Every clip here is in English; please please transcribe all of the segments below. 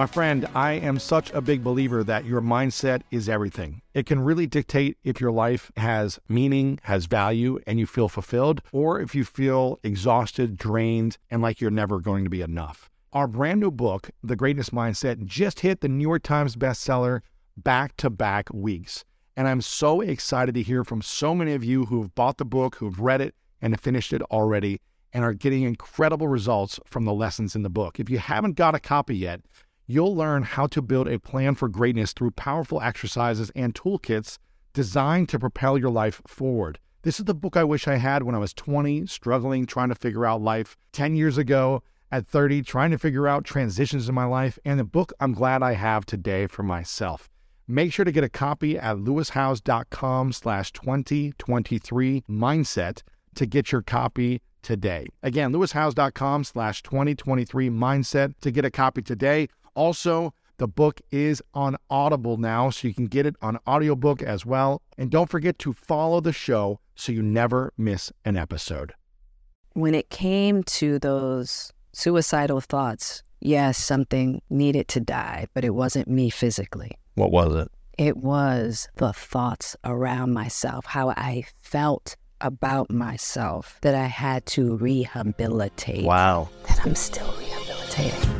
My friend, I am such a big believer that your mindset is everything. It can really dictate if your life has meaning, has value, and you feel fulfilled, or if you feel exhausted, drained, and like you're never going to be enough. Our brand new book, The Greatness Mindset, just hit the New York Times bestseller back to back weeks. And I'm so excited to hear from so many of you who have bought the book, who've read it, and finished it already, and are getting incredible results from the lessons in the book. If you haven't got a copy yet, you'll learn how to build a plan for greatness through powerful exercises and toolkits designed to propel your life forward. This is the book I wish I had when I was 20, struggling, trying to figure out life. 10 years ago, at 30, trying to figure out transitions in my life, and the book I'm glad I have today for myself. Make sure to get a copy at lewishowes.com slash 2023 mindset to get your copy today. Again, lewishowes.com slash 2023 mindset to get a copy today. Also, the book is on Audible now, so you can get it on audiobook as well. And don't forget to follow the show so you never miss an episode. When it came to those suicidal thoughts, yes, something needed to die, but it wasn't me physically. What was it? It was the thoughts around myself, how I felt about myself that I had to rehabilitate. Wow. That I'm still rehabilitating.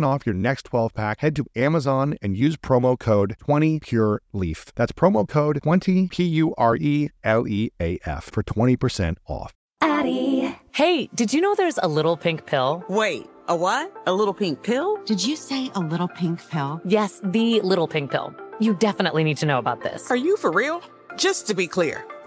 off your next 12 pack, head to Amazon and use promo code 20PureLeaf. That's promo code 20 P U R E L E A F for 20% off. Addie. Hey, did you know there's a little pink pill? Wait, a what? A little pink pill? Did you say a little pink pill? Yes, the little pink pill. You definitely need to know about this. Are you for real? Just to be clear,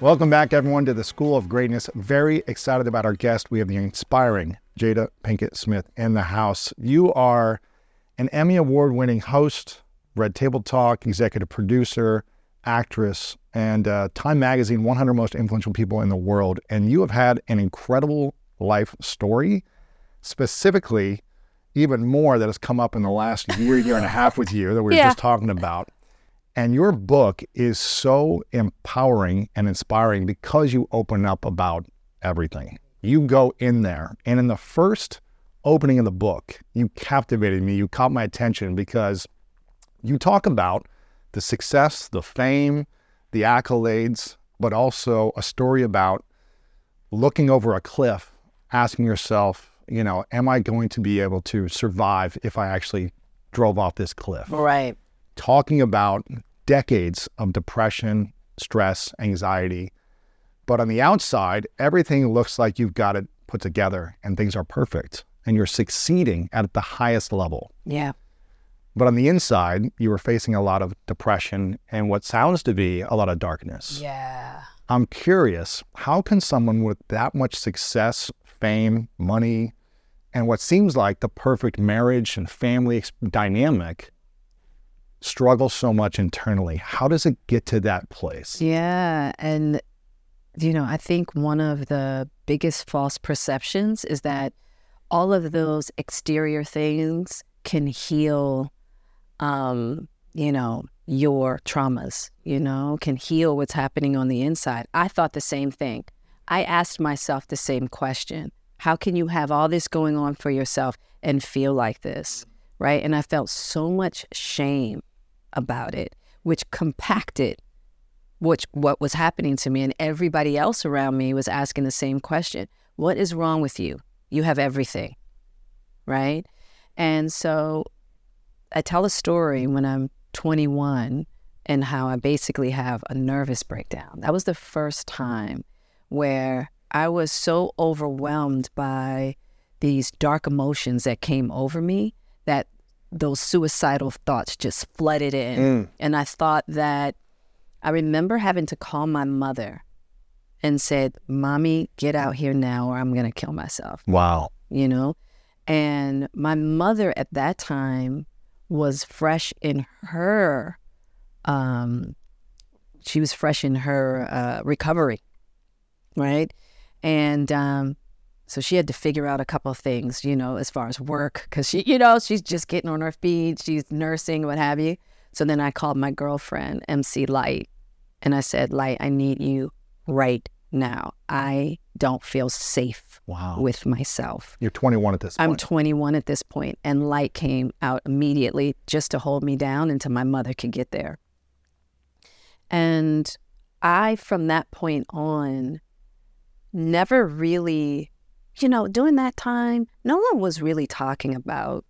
Welcome back, everyone, to the School of Greatness. Very excited about our guest. We have the inspiring Jada Pinkett Smith in the house. You are an Emmy Award winning host, Red Table Talk, executive producer, actress, and uh, Time Magazine 100 Most Influential People in the World. And you have had an incredible life story, specifically, even more that has come up in the last year, year and a half with you that we were Yeah. just talking about. And your book is so empowering and inspiring because you open up about everything. You go in there, and in the first opening of the book, you captivated me. You caught my attention because you talk about the success, the fame, the accolades, but also a story about looking over a cliff, asking yourself, you know, am I going to be able to survive if I actually drove off this cliff? Right. Talking about decades of depression, stress, anxiety. But on the outside, everything looks like you've got it put together and things are perfect and you're succeeding at the highest level. Yeah. But on the inside, you were facing a lot of depression and what sounds to be a lot of darkness. Yeah. I'm curious, how can someone with that much success, fame, money, and what seems like the perfect marriage and family dynamic struggle so much internally? How does it get to that place? Yeah. And, you know, I think one of the biggest false perceptions is that all of those exterior things can heal, um, you know, your traumas, you know, can heal what's happening on the inside. I thought the same thing. I asked myself the same question How can you have all this going on for yourself and feel like this? Right. And I felt so much shame about it, which compacted which what was happening to me. And everybody else around me was asking the same question what is wrong with you? You have everything. Right? And so i tell a story when i'm 21 and how i basically have a nervous breakdown. That was the first time where i was so overwhelmed by these dark emotions that came over me that those suicidal thoughts just flooded in and i thought that I remember having to call my mother and said, "Mommy, get out here now, or I'm gonna kill myself." Wow. You know, and my mother at that time was fresh in her, um, she was fresh in her uh, recovery, right? And um, so she had to figure out a couple of things, you know, as far as work, because she, you know, she's just getting on her feet, she's nursing, what have you. So then I called my girlfriend, MC Lyte, and I said, Lyte, I need you right now. I don't feel safe Wow. with myself. You're 21 at this point. I'm 21 at this point, and Lyte came out immediately just to hold me down until my mother could get there. And I, from that point on, never really, you know, during that time, no one was really talking about,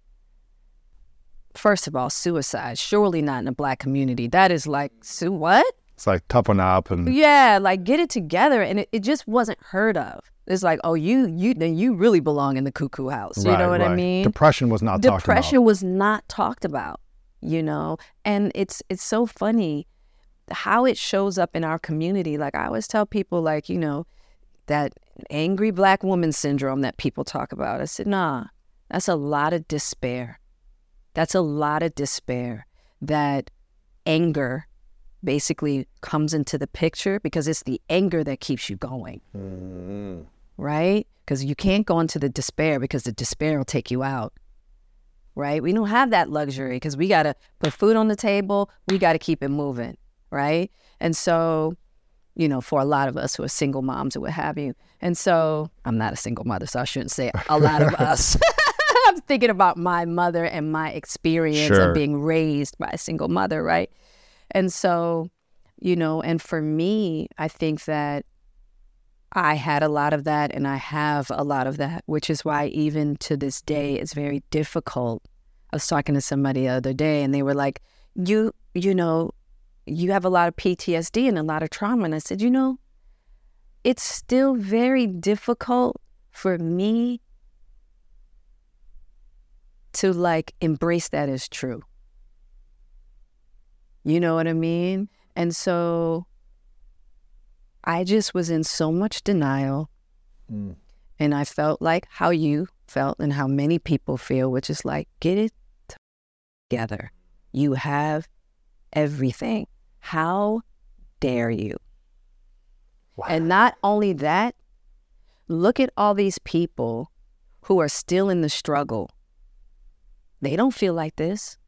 first of all, suicide. Surely not in the black community. That is like, su- what? it's like toughen up and Yeah, like get it together, and it, it just wasn't heard of. It's like, oh, you you then you really belong in the cuckoo house. You Right, know what I mean? Depression was not talked Depression was not talked about. You know, and it's it's so funny how it shows up in our community. Like I always tell people, like you know, that angry black woman syndrome that people talk about. I said, nah, that's a lot of despair. That's a lot of despair. That anger basically comes into the picture because it's the anger that keeps you going. Mm-hmm. Right? Because you can't go into the despair because the despair will take you out. Right? We don't have that luxury because we got to put food on the table. We got to keep it moving. Right? And so, you know, for a lot of us who are single moms or what have you. And so I'm not a single mother, so I shouldn't say a lot of us. I'm thinking about my mother and my experience Sure. of being raised by a single mother, right? And so, you know, and for me, I think that I had a lot of that and I have a lot of that, which is why even to this day it's very difficult. I was talking to somebody the other day and they were like, You, you know, you have a lot of PTSD and a lot of trauma. And I said, You know, it's still very difficult for me to like embrace that as true. You know what I mean? And so I just was in so much denial. Mm. And I felt like how you felt and how many people feel, which is like, get it together. You have everything. How dare you? And not only that, look at all these people who are still in the struggle. They don't feel like this.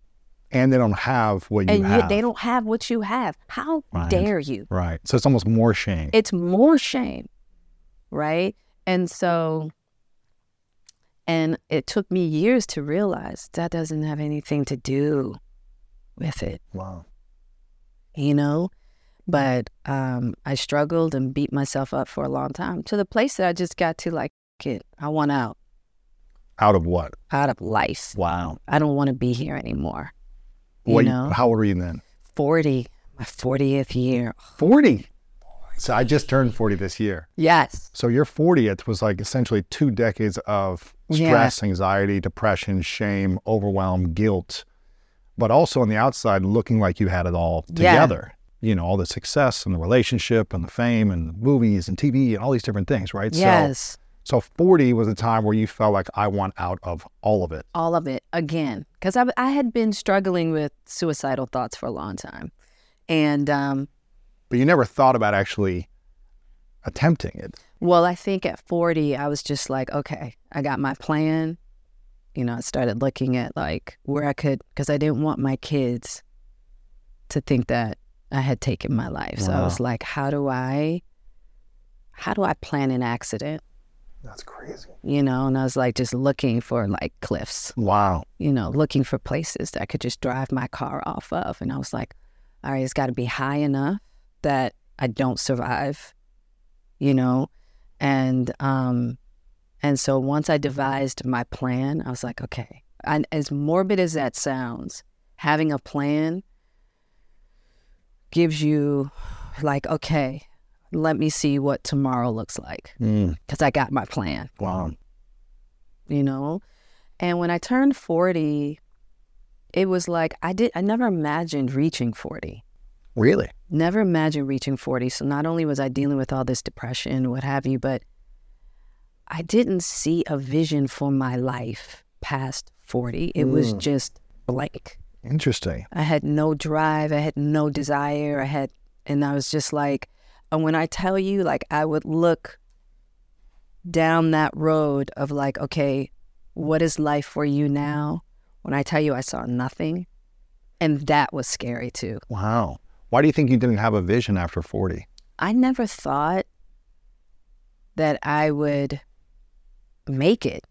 and they don't have what you and have. they don't have what you have. How Right. dare you? Right. So it's almost more shame. It's more shame, right? And so, and it took me years to realize that doesn't have anything to do with it, wow. You know? But um, I struggled and beat myself up for a long time to the place that I just got to like, it, I want out. Out of what? out of life. Wow. I don't want to be here anymore. You What, know, How old were you then? 40, my 40th year. 40. So I just turned 40 this year. Yes. So your 40th was like essentially two decades of Yeah. stress, anxiety, depression, shame, overwhelm, guilt, but also on the outside looking like you had it all Yeah. together. You know, all the success and the relationship and the fame and the movies and TV and all these different things, right? Yes. So, so 40 was a time where you felt like I want out of all of it. all of it again because I, I had been struggling with suicidal thoughts for a long time and um, But you never thought about actually attempting it. well i think at 40 i was just like okay i got my plan you know i started looking at like where i could because i didn't want my kids to think that i had taken my life so i was like how do i how do i plan an accident That's crazy. you know and i was like just looking for like cliffs Wow. you know, looking for places that I could just drive my car off of. And I was like, all right, it's got to be high enough that I don't survive, you know? And, um, and so once I devised my plan, I was like, okay, and as morbid as that sounds, having a plan gives you like, okay, let me see what tomorrow looks like Mm, because I got my plan wow. you know? And when I turned 40, it was like I did I never imagined reaching 40. Really? Never imagined reaching 40. So not only was I dealing with all this depression, what have you, but I didn't see a vision for my life past 40. It was mm. just blank. Interesting. I had no drive, I had no desire, I had and I was just like and when I tell you like I would look down that road of like okay, what is life for you now? When I tell you I saw nothing, and that was scary too. Wow. Why do you think you didn't have a vision after 40? I never thought that I would make it.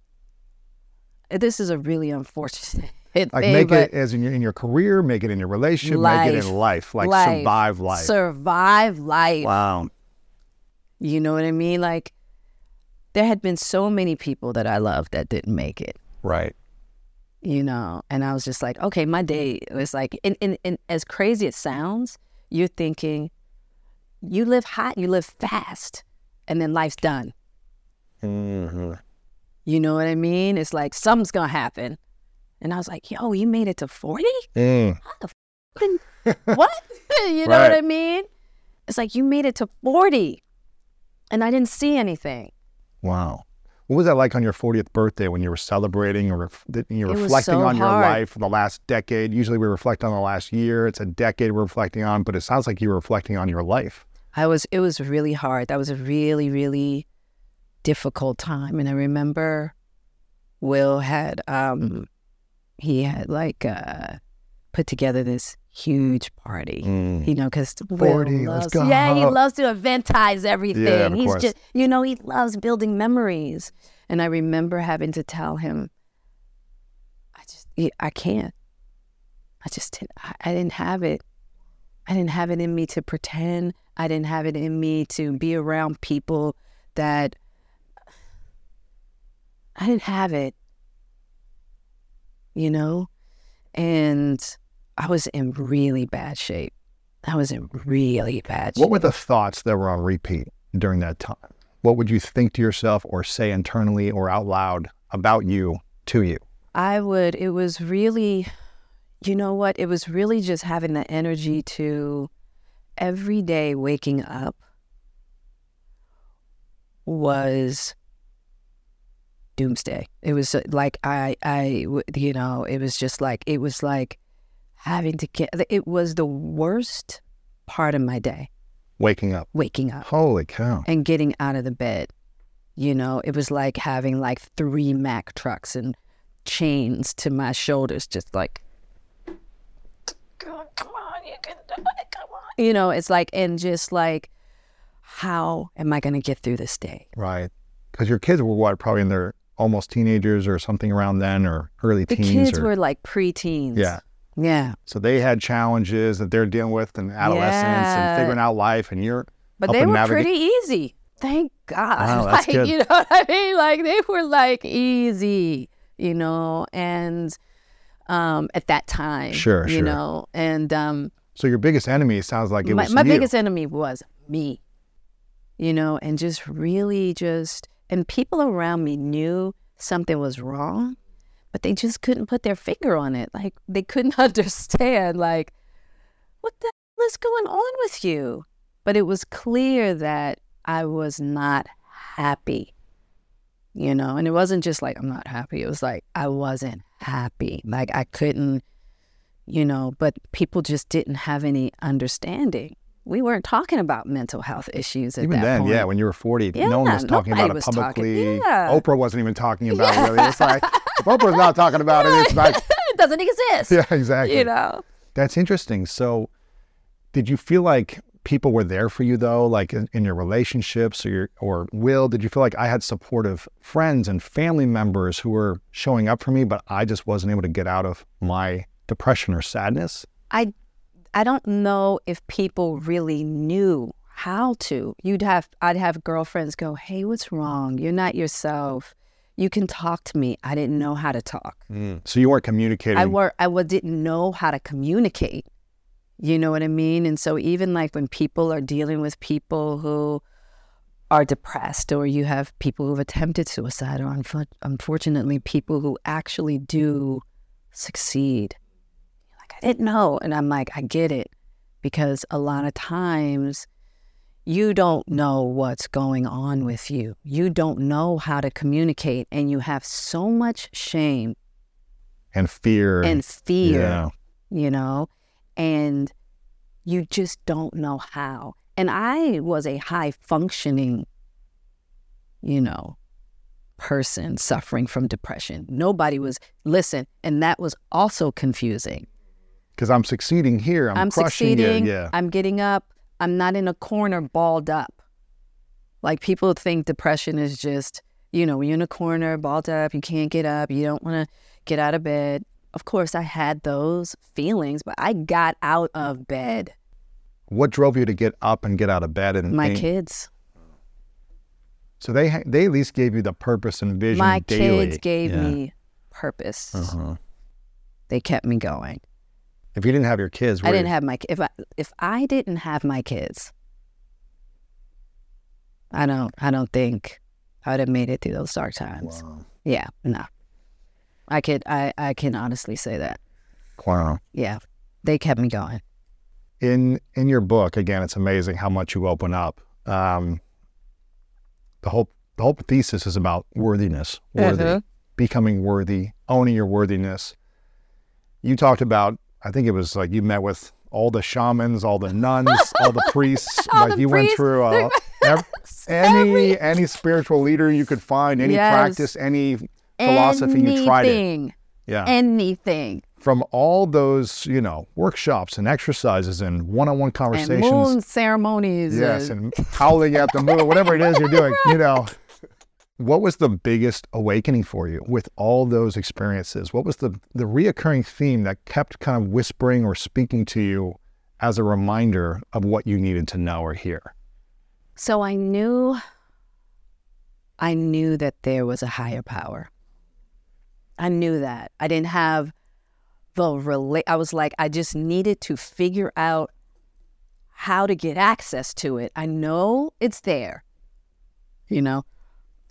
This is a really unfortunate thing. Like make it as in your, in your career, make it in your relationship, make it in life, like life, survive life. Survive life. wow. You know what I mean? Like there had been so many people that I loved that didn't make it. Right. you know and i was just like okay my day was like and, and, and as crazy it sounds you're thinking you live hot you live fast and then life's done hmm you know what i mean it's like something's gonna happen and i was like yo you made it to 40 Mm. Fucking- what you know what i mean it's like you made it to 40 and i didn't see anything Wow. What was that like on your 40th birthday when you were celebrating or you're It reflecting so on your hard. life for the last decade? Usually we reflect on the last year. It's a decade we're reflecting on, but it sounds like you were reflecting on your life. I was it was really hard. That was a really, really difficult time. And I remember Will had um he had like uh put together this huge party. You know, because 40, let's go. Yeah, he loves to eventize everything. Yeah, of He's course. just you know, he loves building memories. And I remember having to tell him, I just I can't. I just didn't I, I didn't have it. I didn't have it in me to pretend. I didn't have it in me to be around people that I didn't have it, you know? And I was in really bad shape. I was in really bad shape. What were the thoughts that were on repeat during that time? What would you think to yourself or say internally or out loud about you to you? I would, it was really, you know what? It was really just having the energy to every day waking up was doomsday. It was uh, like I I you know, it was just like, it was like having to get, it was the worst part of my day, Waking up. waking up Holy cow. and getting out of the bed. You know, it was like having like three Mack trucks and chains to my shoulders, just like, come on, you can do it, come on. You know, it's like, and just like, how am I going to get through this day? Right. Because your kids were what, probably in their almost teenagers or something around then or early The teens. The kids or, were like preteens. Yeah. Yeah. So they had challenges that they're dealing with in adolescence Yeah. and figuring out life, and you're But they were navigate- pretty easy. Thank God. Wow, that's like, good. You know what I mean? Like they were like easy. you know, and um, at that time, Sure, you sure. know, and um, So your biggest enemy sounds like it my, was my you. biggest enemy was me, you know, and just really just, and people around me knew something was wrong, but they just couldn't put their finger on it. Like they couldn't understand, like, what the hell is going on with you? But it was clear that I was not happy, you know, and it wasn't just like, I'm not happy. It was like, I wasn't happy. Like I couldn't, you know, but people just didn't have any understanding. We weren't talking about mental health issues at. Even then, point. yeah, when you were 40, no one was talking about it talking- publicly. yeah. Oprah wasn't even talking about it really. It's like, if Oprah's not talking about it, it's like, it doesn't exist. yeah, exactly. You know, That's interesting. So, did you feel like people were there for you though, like in, in your relationships or your or will? Did you feel like I had supportive friends and family members who were showing up for me, but I just wasn't able to get out of my depression or sadness? I I don't know if people really knew how to. You'd have I'd have girlfriends go, "Hey, what's wrong? You're not yourself. You can talk to me." I didn't know how to talk. Mm. So you weren't communicating. I were I didn't know how to communicate. You know what I mean? And so even like when people are dealing with people who are depressed, or you have people who've attempted suicide, or unfo- unfortunately people who actually do succeed. I didn't know, and I'm like, I get it, because a lot of times you don't know what's going on with you. You don't know how to communicate, and you have so much shame and fear. and fear Yeah. you know, and you just don't know how. And I was a high functioning, you know, person suffering from depression. Nobody was, listen, and that was also confusing. Because I'm succeeding here. I'm, I'm, crushing succeeding, it. Yeah. I'm getting up, I'm not in a corner balled up. Like people think depression is just, you know, you're in a corner, balled up, you can't get up, you don't want to get out of bed. Of course, I had those feelings, but I got out of bed. What drove you to get up and get out of bed? And My and- kids, So they ha- they at least gave you the purpose and vision my daily. kids gave Yeah. me purpose. Uh-huh. They kept me going. If you didn't have your kids, I didn't have my if I if I didn't have my kids, I don't I don't think I'd have made it through those dark times. Wow. Yeah, no. I could I I can honestly say that. Wow. Yeah. They kept me going. in in your book again it's amazing how much you open up um the whole the whole thesis is about worthiness worthy Mhm. becoming worthy owning your worthiness you talked about i think it was like you met with all the shamans all the nuns all the priests All like the you went through uh, any any spiritual leader you could find any Yes. practice any philosophy you tried it Anything. yeah Anything. from all those you know workshops and exercises and one-on-one And conversations moon ceremonies. Yes, and- and howling at the moon, whatever it is you're doing, you know. What was the biggest awakening for you with all those experiences? What was the the reoccurring theme that kept kind of whispering or speaking to you as a reminder of what you needed to know or hear? So I knew I knew that there was a higher power. I knew that. I didn't have the relate I was like I just needed to figure out how to get access to it. I know it's there. You know,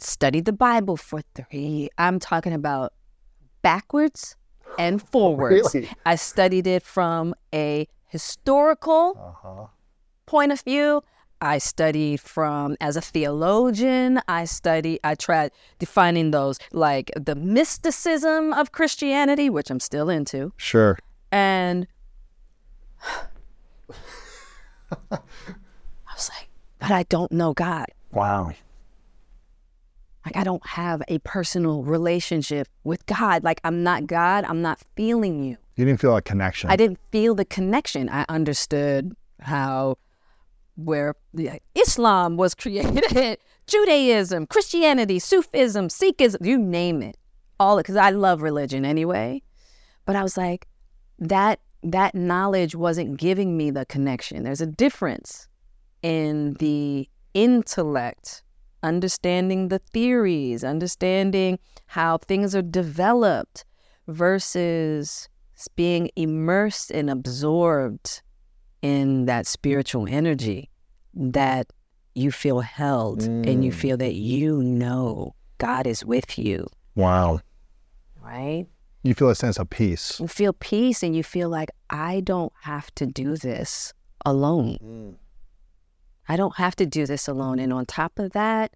studied the Bible for 3 I'm talking about backwards and forwards. Really? I studied it from a historical Uh-huh. point of view. I studied from as a theologian. I studied. I tried defining those like the mysticism of Christianity, which I'm still into, Sure. and I was like, but I don't know God. Wow. Like I don't have a personal relationship with God. Like I'm not God. I'm not feeling you. You didn't feel a connection. I didn't feel the connection. I understood how where the, Islam was created, Judaism, Christianity, Sufism, Sikhism, you name it, all of it, because I love religion anyway. But I was like, that that knowledge wasn't giving me the connection. There's a difference in the intellect understanding the theories, understanding how things are developed versus being immersed and absorbed in that spiritual energy that you feel held and you mm. feel that you know God is with you, Wow. right? You feel a sense of peace. You feel peace and you feel like I don't have to do this alone. Mm. I don't have to do this alone. And on top of that,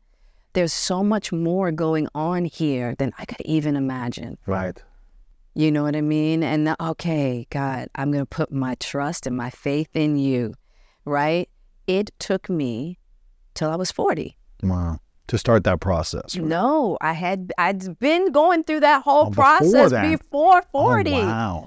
there's so much more going on here than I could even imagine. Right. You know what I mean? And the- okay, God, I'm going to put my trust and my faith in you, right? It took me till I was 40. Wow. To start that process. No, I had I'd been going through that whole Oh, process then. before 40. Oh, wow.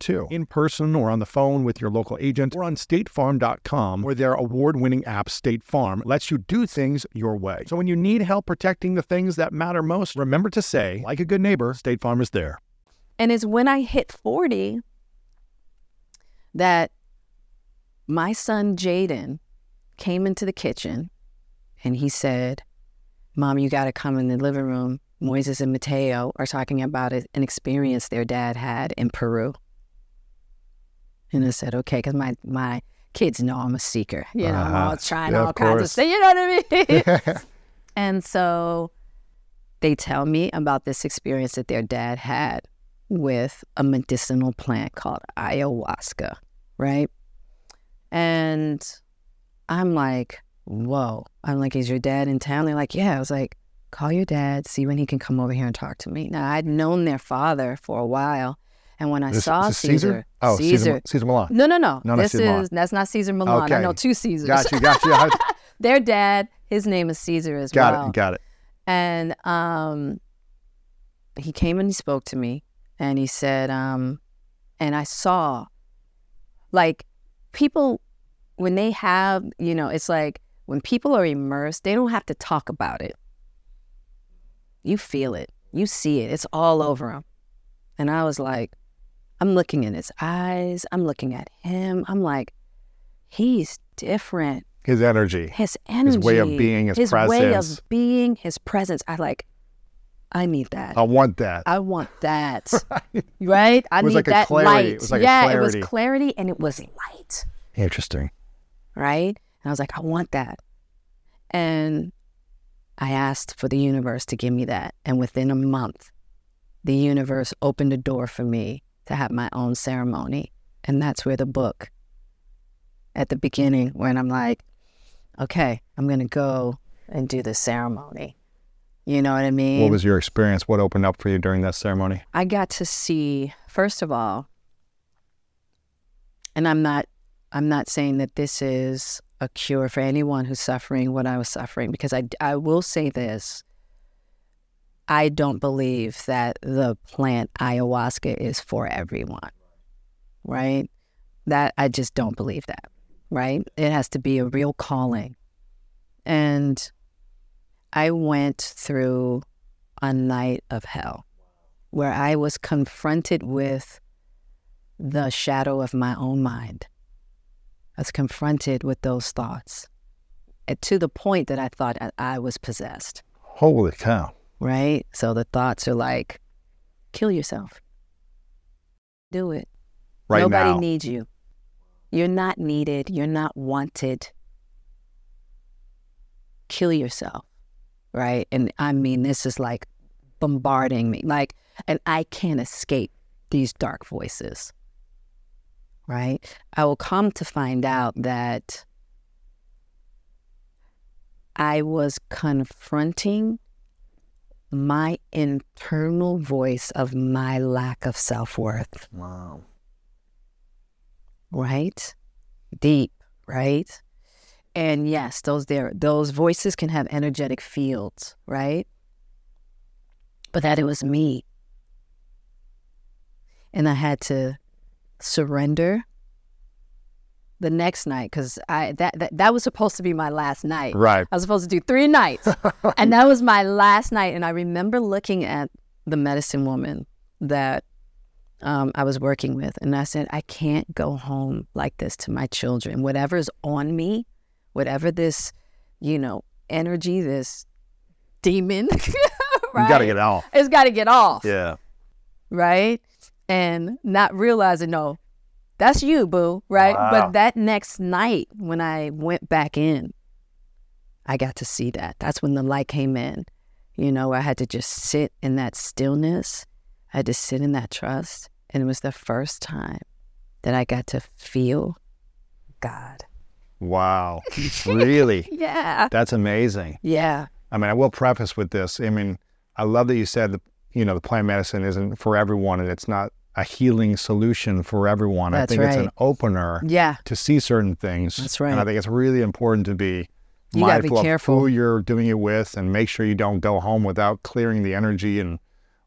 too. In person or on the phone with your local agent or on statefarm.com where their award-winning app State Farm lets you do things your way. So when you need help protecting the things that matter most, remember to say, like a good neighbor, State Farm is there. And it's when I hit 40 that my son Jaden came into the kitchen and he said, Mom, you got to come in the living room. Moises and Mateo are talking about an experience their dad had in Peru. And I said, okay, because my, my kids know I'm a seeker. You know, I'm Uh-huh. always trying Yeah, all of kinds of course. stuff. You know what I mean? and so they tell me about this experience that their dad had with a medicinal plant called ayahuasca, right? And I'm like, whoa. I'm like, is your dad in town? They're like, yeah. I was like, call your dad, see when he can come over here and talk to me. Now, I'd known their father for a while. And when I Is- saw this Caesar, Oh, Caesar, Caesar, Cesar Millan. no, no, no. No, this Caesar is that's not Cesar Millan. I know two Caesars. Got you, got you. I- Their dad, his name is Caesar as got well. Got it, got it. And um, he came and he spoke to me, and he said, um, and I saw, like, people when they have, you know, it's like when people are immersed, they don't have to talk about it. You feel it, you see it, it's all over them. And I was like, I'm looking in his eyes, I'm looking at him, I'm like, he's different His energy. his energy, His way of being, his way presence. of being, his presence. I like, I need that. I want that. I want that. right? I It was need like a that clarity. light. It was like a yeah, it was clarity and it was light. Interesting. right? And I was like, I want that. And I asked for the universe to give me that. And within a month, the universe opened a door for me to have my own ceremony. And that's where the book, at the beginning, when I'm like, okay, I'm going to go and do the ceremony. You know what I mean? What was your experience? What opened up for you during that ceremony? I got to see, first of all, and I'm not I'm not saying that this is a cure for anyone who's suffering what I was suffering because I I will say this. I don't believe that the plant ayahuasca is for everyone. Right? That I just don't believe that. Right? It has to be a real calling. And I went through a night of hell where I was confronted with the shadow of my own mind. I was confronted with those thoughts to the point that I thought I was possessed. Holy cow. Right? So the thoughts are like, kill yourself. Do it. Right Nobody now. needs you. You're not needed. You're not wanted. Kill yourself. Right? And I mean, this is like bombarding me. Like, and I can't escape these dark voices right? I will come to find out that I was confronting my internal voice of my lack of self worth. Wow. Right? Deep, right? And yes, those there those voices can have energetic fields, right? But that it was me. And I had to surrender the next night because I that, that that was supposed to be my last night. Right. I was supposed to do three nights, and that was my last night. And I remember looking at the medicine woman that um, I was working with, and I said, I can't go home like this to my children. Whatever's on me, whatever this, you know, energy, this demon, right? You got to get off. It's got to get off Yeah. right? And not realizing, no, that's you, boo, right? Wow. But that next night, when I went back in, I got to see that. That's when the light came in. You know, I had to just sit in that stillness. I had to sit in that trust. And it was the first time that I got to feel God. Wow. really? Yeah. That's amazing. Yeah. I mean, I will preface with this. I mean, I love that you said that, you know, the plant medicine isn't for everyone and it's not a healing solution for everyone. That's I think it's an opener Yeah. to see certain things. That's right. And I think it's really important to be You gotta be mindful of careful. who you're doing it with and make sure you don't go home without clearing the energy and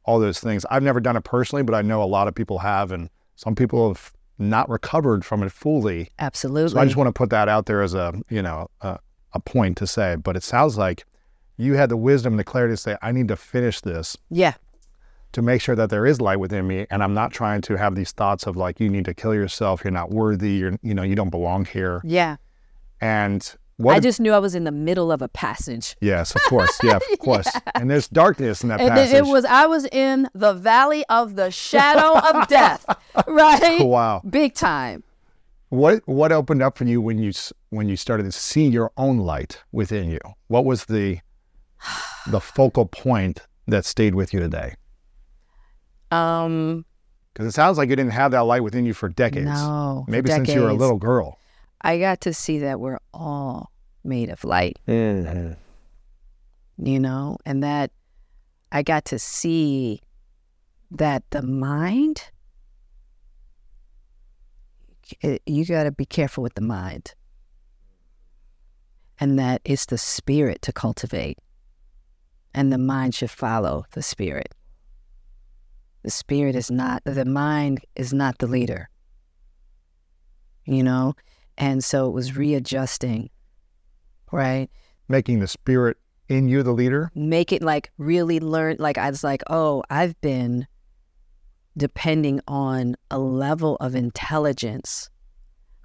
all those things. I've never done it personally, but I know a lot of people have, and some people have not recovered from it fully. Absolutely. So I just want to put that out there as a you know a, a point to say. But it sounds like you had the wisdom and the clarity to say, I need to finish this yeah. To make sure that there is light within me, and I'm not trying to have these thoughts of like you need to kill yourself, you're not worthy, you're you know you don't belong here. Yeah. And what? I just knew I was in the middle of a passage. yes, of course, yeah, of course. And there's darkness in that And passage. it, it was I was in the valley of the shadow of death, right? wow. Big time. What what opened up for you when you when you started to see your own light within you? What was the the focal point that stayed with you today? Um, Because it sounds like you didn't have that light within you for decades. No, maybe since you were a little girl. I got to see that we're all made of light, Mm-hmm. you know, and that I got to see that the mind, it, you got to be careful with the mind, and that it's the spirit to cultivate, and the mind should follow the spirit. The spirit is not, the mind is not the leader, you know? And so it was readjusting, right? Making the spirit in you the leader. Make it like really learn. Like I was like, oh, I've been depending on a level of intelligence.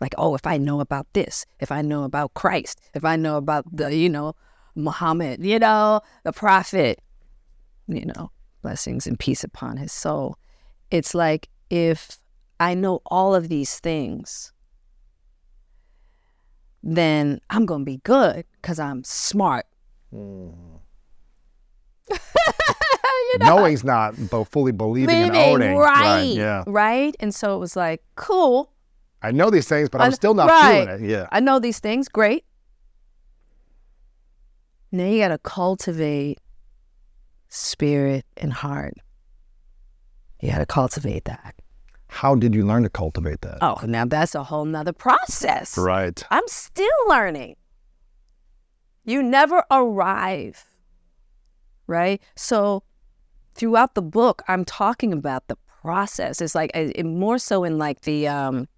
Like, oh, if I know about this, if I know about Christ, if I know about the, you know, Muhammad, you know, the prophet, you know, blessings and peace upon his soul. It's like if I know all of these things, then I'm going to be good because I'm smart. Hmm. Knowing's not, but fully believing and Living, owning. right, Yeah. right. And so it was like, cool. I know these things, but I'm I- still not right. feeling it. Yeah. I know these things, great. Now you got to cultivate spirit and heart. You got to cultivate that. How did you learn to cultivate that? Oh, now that's a whole nother process. Right. I'm still learning. You never arrive, right? So, throughout the book, I'm talking about the process. It's like it, more so in like the, um,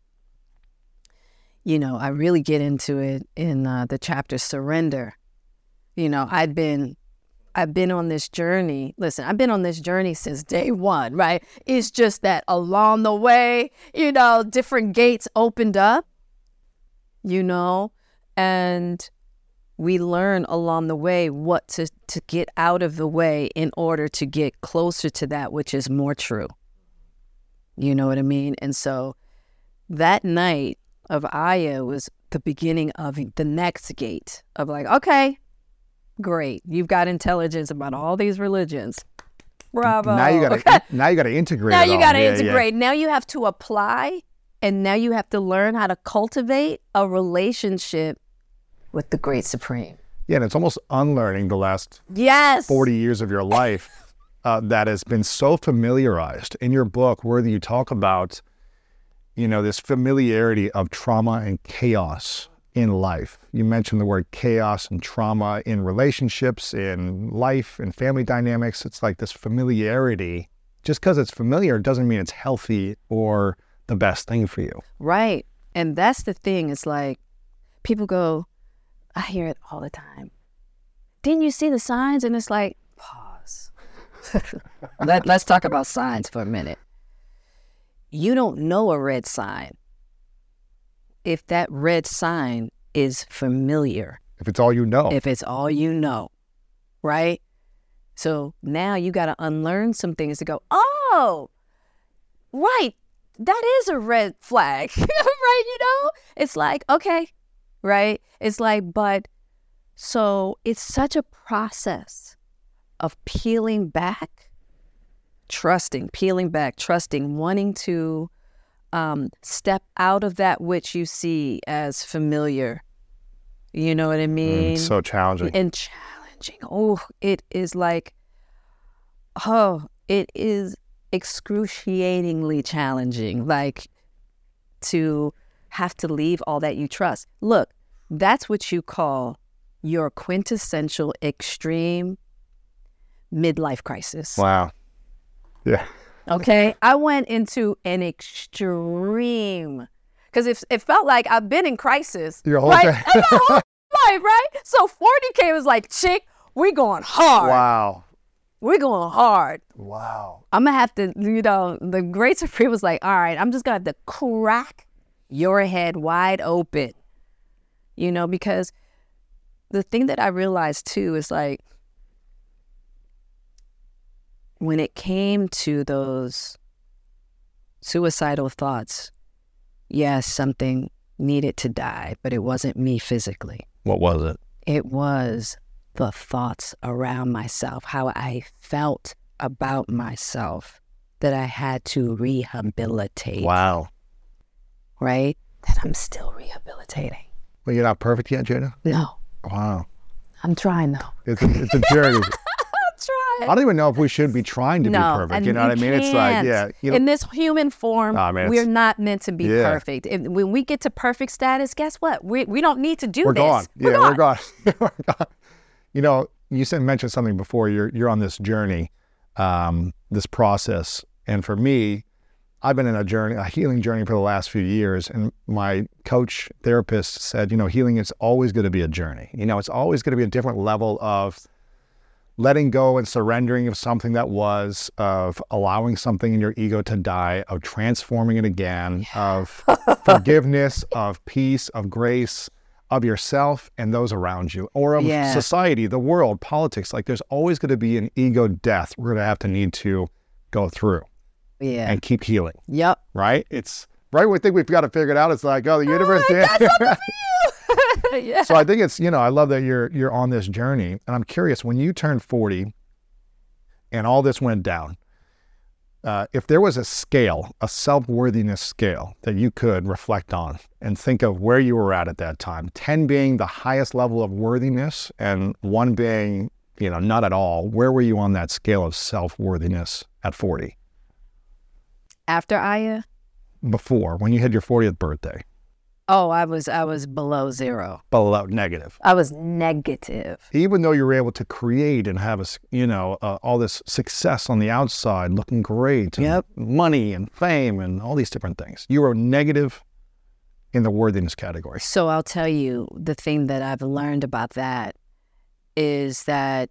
you know, I really get into it in uh, the chapter surrender. You know, I'd been, I've been on this journey. Listen, I've been on this journey since day one, right? It's just that along the way, you know, different gates opened up you know and we learn along the way what to, to get out of the way in order to get closer to that which is more true you know what i mean and so that night of aya was the beginning of the next gate of like okay great you've got intelligence about all these religions bravo Now you gotta now you gotta integrate. now it you got to Yeah, yeah. integrate. Now you have to apply, and now you have to learn how to cultivate a relationship with the Great Supreme. Yeah, and it's almost unlearning the last Yes. 40 years of your life uh, that has been so familiarized. In your book, where you talk about, you know, this familiarity of trauma and chaos in life. You mentioned the word chaos and trauma in relationships, in life, and family dynamics. It's like this familiarity. Just because it's familiar doesn't mean it's healthy or the best thing for you. Right. And that's the thing. It's like people go, I hear it all the time. Didn't you see the signs? And it's like, pause. Let, let's talk about signs for a minute. You don't know a red sign if that red sign is familiar. If it's all you know. if it's all you know, right? So now you got to unlearn some things to go, oh, right, that is a red flag, right? You know, it's like, okay, right? It's like, but so it's such a process of peeling back, trusting, peeling back, trusting, wanting to um, step out of that which you see as familiar. You know what I mean? Mm, it's so challenging. and challenging. Oh, it is like, oh, it is excruciatingly challenging. Like to have to leave all that you trust. Look, that's what you call your quintessential extreme midlife crisis. Wow. Yeah. Okay. I went into an extreme because it, it felt like I've been in crisis. Your whole right? my whole life, right? So 40K was like, chick, we going hard. Wow. We're going hard. Wow. I'm gonna have to, you know, the great supreme was like, all right, I'm just gonna have to crack your head wide open. You know, because the thing that I realized too is like when it came to those suicidal thoughts, yes, something needed to die, but it wasn't me physically. What was it? It was the thoughts around myself, how I felt about myself that I had to rehabilitate, Wow. right? That I'm still rehabilitating. Well, you're not perfect yet, Jada? No, Wow. I'm trying though. It's a, it's a journey. I'm I don't even know if we should be trying to no, be perfect. You know what I mean? It's like, yeah. You know, in this human form, Nah, man, we're not meant to be Yeah. perfect. If, when we get to perfect status, guess what? We, we don't need to do we're this. gone. We're yeah, gone. we're gone. we're gone. You know, you said mentioned something before. You're you're on this journey, um, this process, and for me, I've been in a journey, a healing journey for the last few years. And my coach therapist said, you know, healing is always going to be a journey. You know, it's always going to be a different level of letting go and surrendering of something that was, of allowing something in your ego to die, of transforming it again, of forgiveness, of peace, of grace, of yourself and those around you, or of Yeah. society, the world, politics. Like there's always going to be an ego death we're going to have to need to go through Yeah. and keep healing, Yep. right? It's right. We think we've got to figure it out. It's like, oh, the universe did. yeah. So I think it's you know I love that you're you're on this journey, and I'm curious when you turned 40, and all this went down. Uh, if there was a scale, a self worthiness scale that you could reflect on and think of where you were at at that time, 10 being the highest level of worthiness and one being, you know, not at all, where were you on that scale of self worthiness at 40? After Aya, Before, when you had your 40th birthday, oh, I was I was below zero. below negative. I was negative. even though you were able to create and have a, you know, uh, all this success on the outside, looking great, and Yep. money and fame and all these different things, you were negative in the worthiness category. So I'll tell you the thing that I've learned about that is that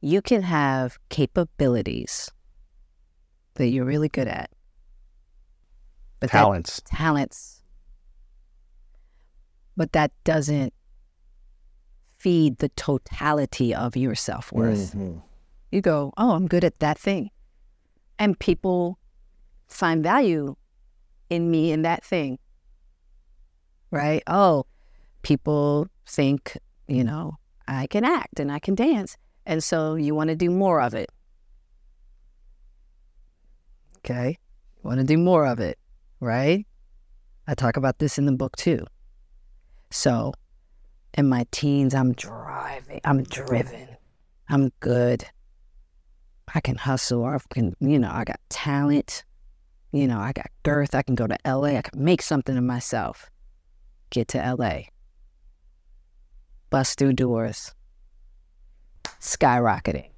you can have capabilities that you're really good at. But that- Talents. talents. But that doesn't feed the totality of your self worth. Mm-hmm. You go, oh, I'm good at that thing. And people find value in me in that thing. Right? Oh, people think, you know, I can act and I can dance. And so you want to do more of it. Okay. You want to do more of it. Right? I talk about this in the book too. So in my teens, I'm driving, I'm driven, I'm good. I can hustle. I can, you know, I got talent. You know, I got girth. I can go to LA. I can make something of myself. Get to LA. Bust through doors. Skyrocketing.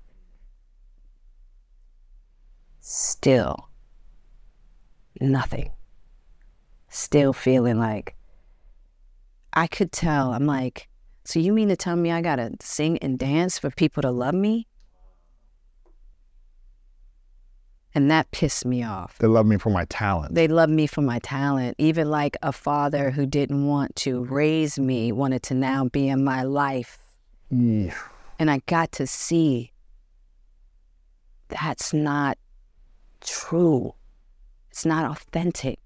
Still nothing. Still feeling like I could tell. I'm like, so you mean to tell me I gotta sing and dance for people to love me? And that pissed me off. They love me for my talent. They love me for my talent. Even like a father who didn't want to raise me wanted to now be in my life. Yeah. And I got to see that's not true. It's not authentic.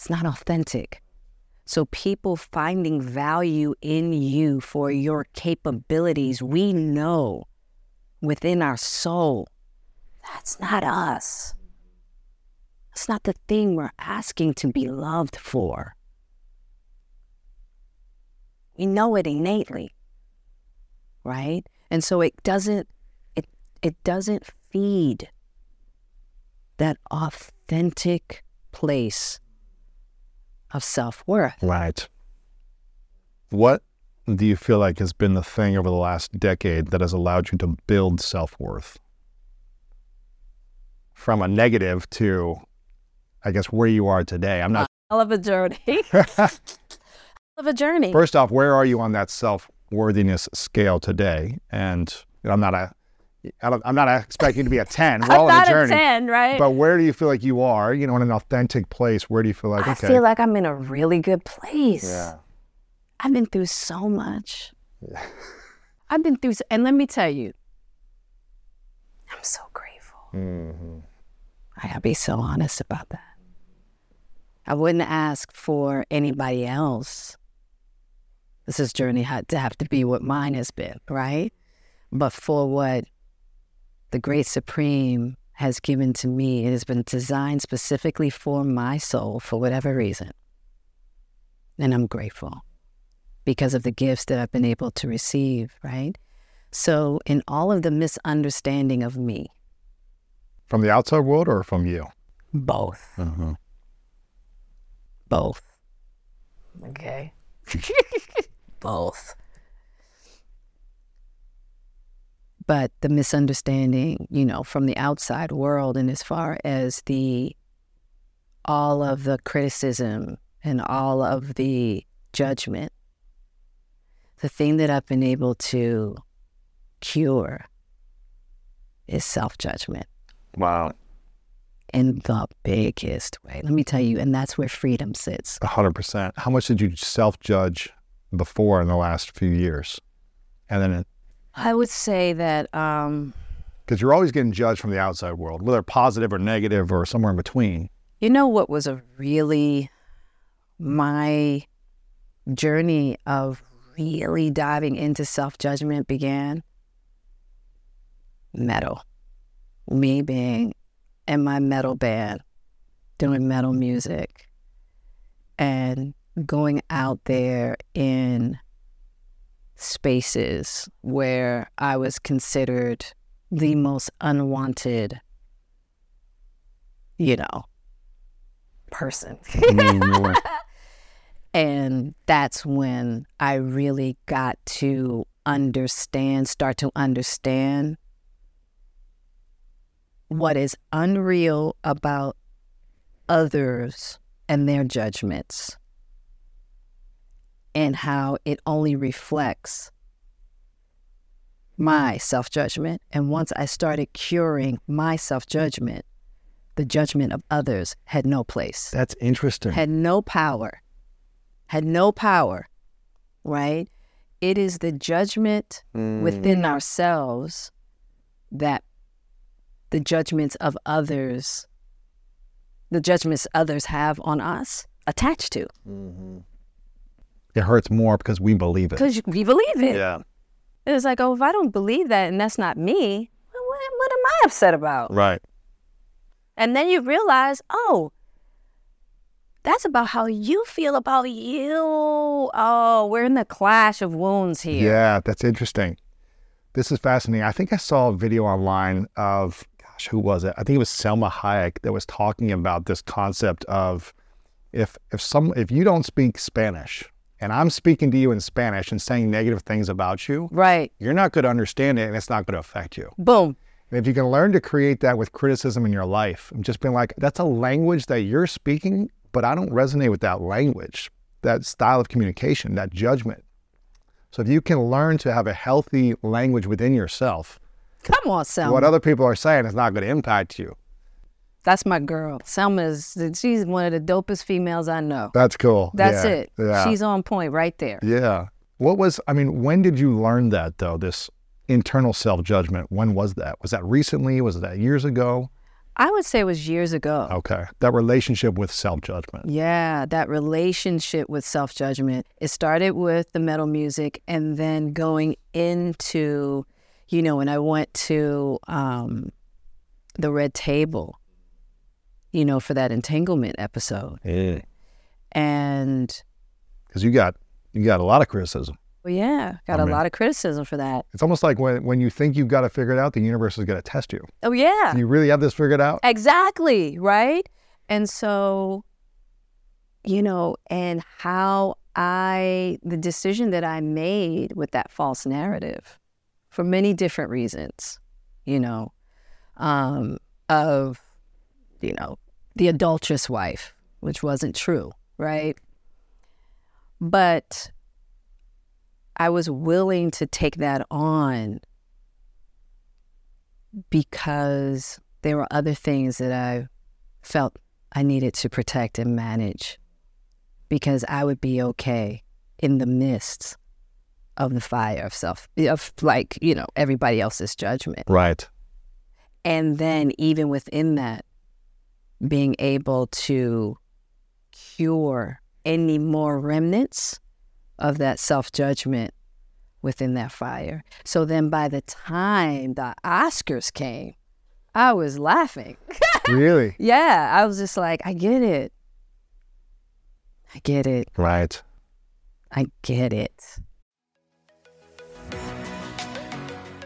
It's not authentic. So, people finding value in you for your capabilities, we know within our soul that's not us. It's not the thing we're asking to be loved for. We know it innately, right? And so it doesn't it it doesn't feed that authentic place of self-worth. Right. What do you feel like has been the thing over the last decade that has allowed you to build self worth? From a negative to, I guess, where you are today. I'm not. Hell of a journey. Hell of a journey. First off, where are you on that self worthiness scale today? And I'm not a, I I'm not expecting to be a 10. We're all on a journey. a 10, right? But where do you feel like you are? You know, in an authentic place. Where do you feel like I okay? feel like I'm in a really good place. yeah. I've been through so much. Yeah. I've been through, so, and let me tell you, I'm so grateful. Mm-hmm. I gotta be so honest about that. I wouldn't ask for anybody else. This is journey had to have to be what mine has been, right? But for what the Great Supreme has given to me, it has been designed specifically for my soul for whatever reason. And I'm grateful because of the gifts that I've been able to receive, right? So, in all of the misunderstanding of me, From the outside world or from you? both, Mm-hmm. both. Okay. both. But the misunderstanding, you know, from the outside world, and as far as the all of the criticism and all of the judgment, the thing that I've been able to cure is self judgment Wow. in the biggest way. Let me tell you, and that's where freedom sits. A hundred percent. How much did you self judge before in the last few years? And then, I would say that um, because you're always getting judged from the outside world, whether positive or negative or somewhere in between. you know what was a really my journey of really diving into self judgment began, metal. Me being in my metal band, doing metal music, and going out there in spaces where I was considered the most unwanted, you know, person. and that's when I really got to understand, start to understand what is unreal about others and their judgments and how it only reflects my self judgment. And once I started curing my self judgment, the judgment of others had no place, That's interesting. had no power, had no power, right? It is the judgment mm. within ourselves that the judgments of others, the judgments others have on us attached to. Mm-hmm. It hurts more because we believe it. Because we believe it. Yeah. It's like, oh, if I don't believe that and that's not me, what, what am I upset about? Right. And then you realize, oh, that's about how you feel about you. Oh, we're in the clash of wounds here. Yeah, that's interesting. This is fascinating. I think I saw a video online of, gosh, who was it? I think it was Salma Hayek that was talking about this concept of if if some if you don't speak Spanish and I'm speaking to you in Spanish and saying negative things about you, Right. you're not going to understand it and it's not going to affect you. Boom. And if you can learn to create that with criticism in your life and just being like, that's a language that you're speaking, but I don't resonate with that language, that style of communication, that judgment. So if you can learn to have a healthy language within yourself, Come on, Sam. what other people are saying is not going to impact you. That's my girl. Salma is, she's one of the dopest females I know. That's cool. That's Yeah, it. Yeah. She's on point right there. yeah. What was, I mean, when did you learn that though, this internal self judgment? When was that? Was that recently? Was that years ago? I would say it was years ago. Okay. That relationship with self judgment. Yeah, that relationship with self judgment. It started with the metal music and then going into, you know, when I went to um, the Red Table, you know, for that entanglement episode. Yeah. And Because you got, you got a lot of criticism. well, yeah, got I a mean- lot of criticism for that. It's almost like when, when you think you've got to figure it figured out, the universe is going to test you. Oh, yeah. Do you really have this figured out? Exactly, right? And so, you know, and how I, the decision that I made with that false narrative for many different reasons, you know, um, of, you know, the adulterous wife, which wasn't true, right? But I was willing to take that on because there were other things that I felt I needed to protect and manage because I would be okay in the midst of the fire of self, of like, you know, everybody else's judgment. Right. And then even within that, being able to cure any more remnants of that self judgment within that fire. So then by the time the Oscars came, I was laughing. really? yeah, I was just like, I get it. I get it. Right. I get it.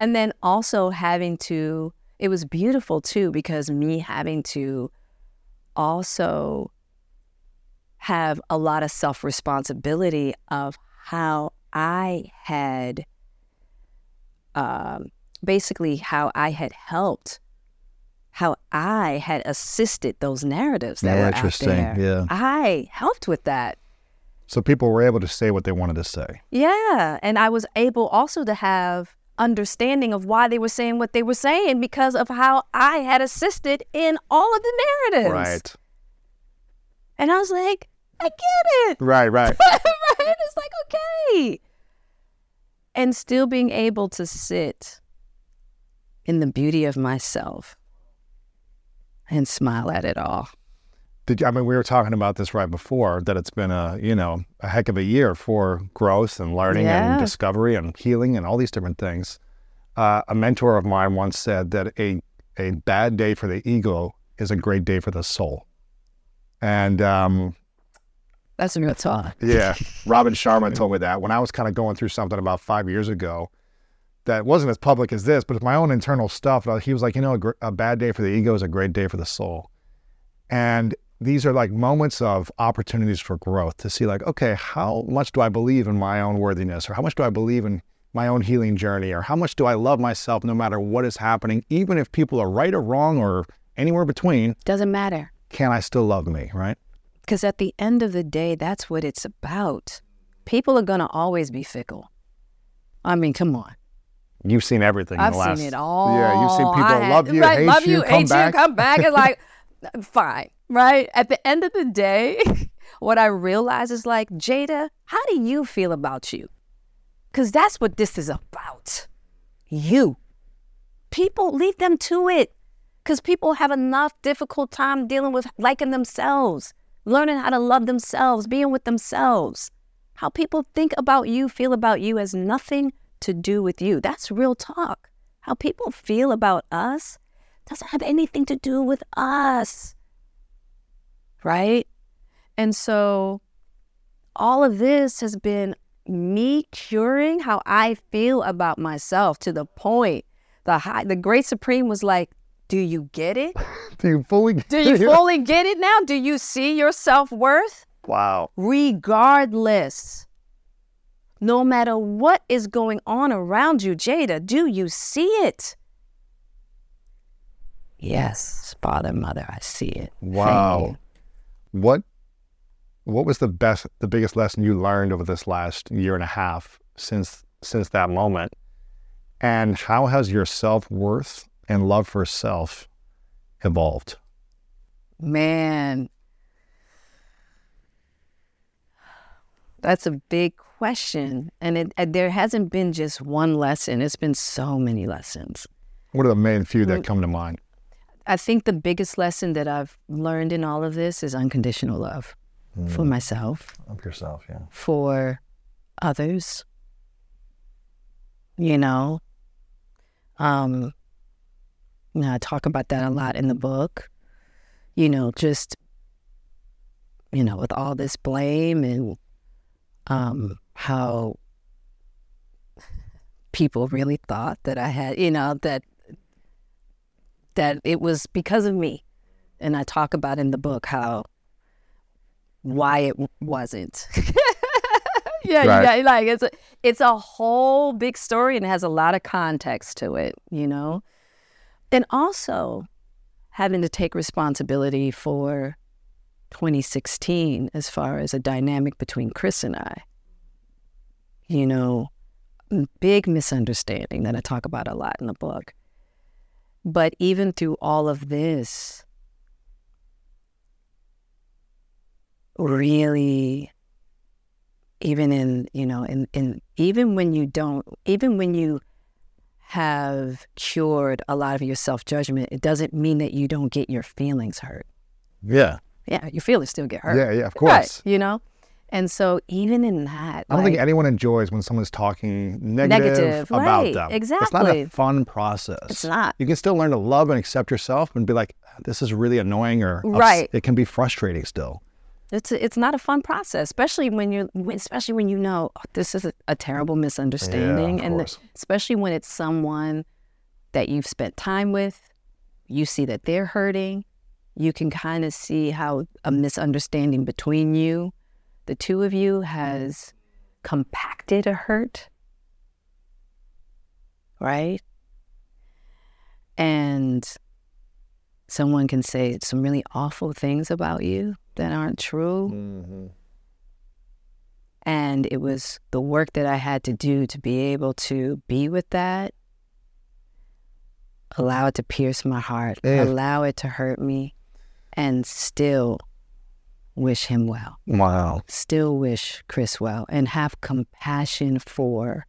And then also having to, it was beautiful too, because me having to also have a lot of self responsibility of how I had, um, basically, how I had helped, how I had assisted those narratives that Yeah, were interesting. out there. Yeah. I helped with that. So people were able to say what they wanted to say. Yeah. And I was able also to have understanding of why they were saying what they were saying because of how I had assisted in all of the narratives. Right. And I was like, I get it. Right, right. right? It's like, okay. And still being able to sit in the beauty of myself and smile at it all. Did you, I mean we were talking about this right before that it's been a you know a heck of a year for growth and learning Yeah. and discovery and healing and all these different things. Uh, a mentor of mine once said that a a bad day for the ego is a great day for the soul. And um, That's a real talk. yeah, Robin Sharma told me that when I was kind of going through something about five years ago that wasn't as public as this, but it's my own internal stuff. He was like, you know, a, gr- a bad day for the ego is a great day for the soul. And these are like moments of opportunities for growth to see, like, okay, how much do I believe in my own worthiness, or how much do I believe in my own healing journey, or how much do I love myself no matter what is happening, even if people are right or wrong or anywhere between, Doesn't matter. can I still love me, right? Because at the end of the day, that's what it's about. People are going to always be fickle. I mean, come on. You've seen everything. I've the last, seen it all. Yeah, you've seen people I had- love you, right, hate love you, you, come hate back. you, come back. It's like, fine, right? At the end of the day, what I realize is like, Jada, how do you feel about you? Because that's what this is about. You. People, leave them to it. Because people have enough difficult time dealing with liking themselves, learning how to love themselves, being with themselves. How people think about you, feel about you has nothing to do with you. That's real talk. How people feel about us doesn't have anything to do with us. Right? And so all of this has been me curing how I feel about myself to the point the high, the great supreme was like, "Do you get it? Do you fully? Do you fully get it now? Do you see your self-worth?" Wow. regardless. No matter what is going on around you, Jada, do you see it? Yes, Father, Mother, I see it. Wow. What what was the best the biggest lesson you learned over this last year and a half since since that moment? And how has your self-worth and love for self evolved? Man, that's a big question. And it, and there hasn't been just one lesson, it's been so many lessons. What are the main few Mm. that come to mind? I think the biggest lesson that I've learned in all of this is unconditional love for myself, Of yourself, yeah. for others. You know, um, you know, I talk about that a lot in the book. You know, just you know, with all this blame and um, how people really thought that I had, you know, that that it was because of me, and I talk about in the book how why it wasn't. yeah, Right. yeah, like it's a it's a whole big story and it has a lot of context to it, you know. And also having to take responsibility for 2016 as far as a dynamic between Chris and I. You know, big misunderstanding that I talk about a lot in the book. But even through all of this, really even in you know in, in even when you don't even when you have cured a lot of your self judgment, it doesn't mean that you don't get your feelings hurt. Yeah. Yeah, your feelings still get hurt. Yeah, yeah, of Right, course. you know? And so even in that, I don't think anyone enjoys when someone's talking negative, Negative, about right, them. It's not a fun process. It's not. You can still learn to love and accept yourself and be like, this is really annoying or Right. It can be frustrating still. it's it's not a fun process, especially when you're especially when you know oh, this is a, a terrible misunderstanding, of and course. especially when it's someone that you've spent time with, you see that they're hurting, you can kind of see how a misunderstanding between you, the two of you, has compacted a hurt, right? And someone can say some really awful things about you that aren't true. Mm-hmm. And it was the work that I had to do to be able to be with that, allow it to pierce my heart, Yeah. allow it to hurt me, and still wish him well, Wow. still wish Chris well, and have compassion for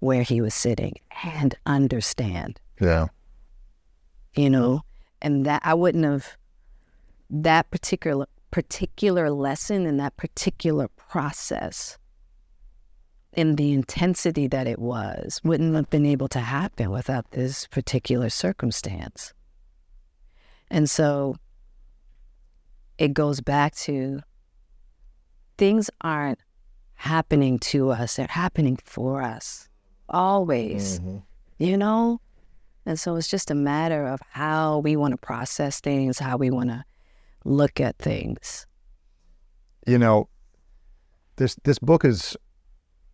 where he was sitting and understand Yeah. you know and that i wouldn't have that particular particular lesson and that particular process in the intensity that it was wouldn't have been able to happen without this particular circumstance and so it goes back to things aren't happening to us they're happening for us always mm-hmm. you know and so it's just a matter of how we want to process things, how we want to look at things. You know, this this book is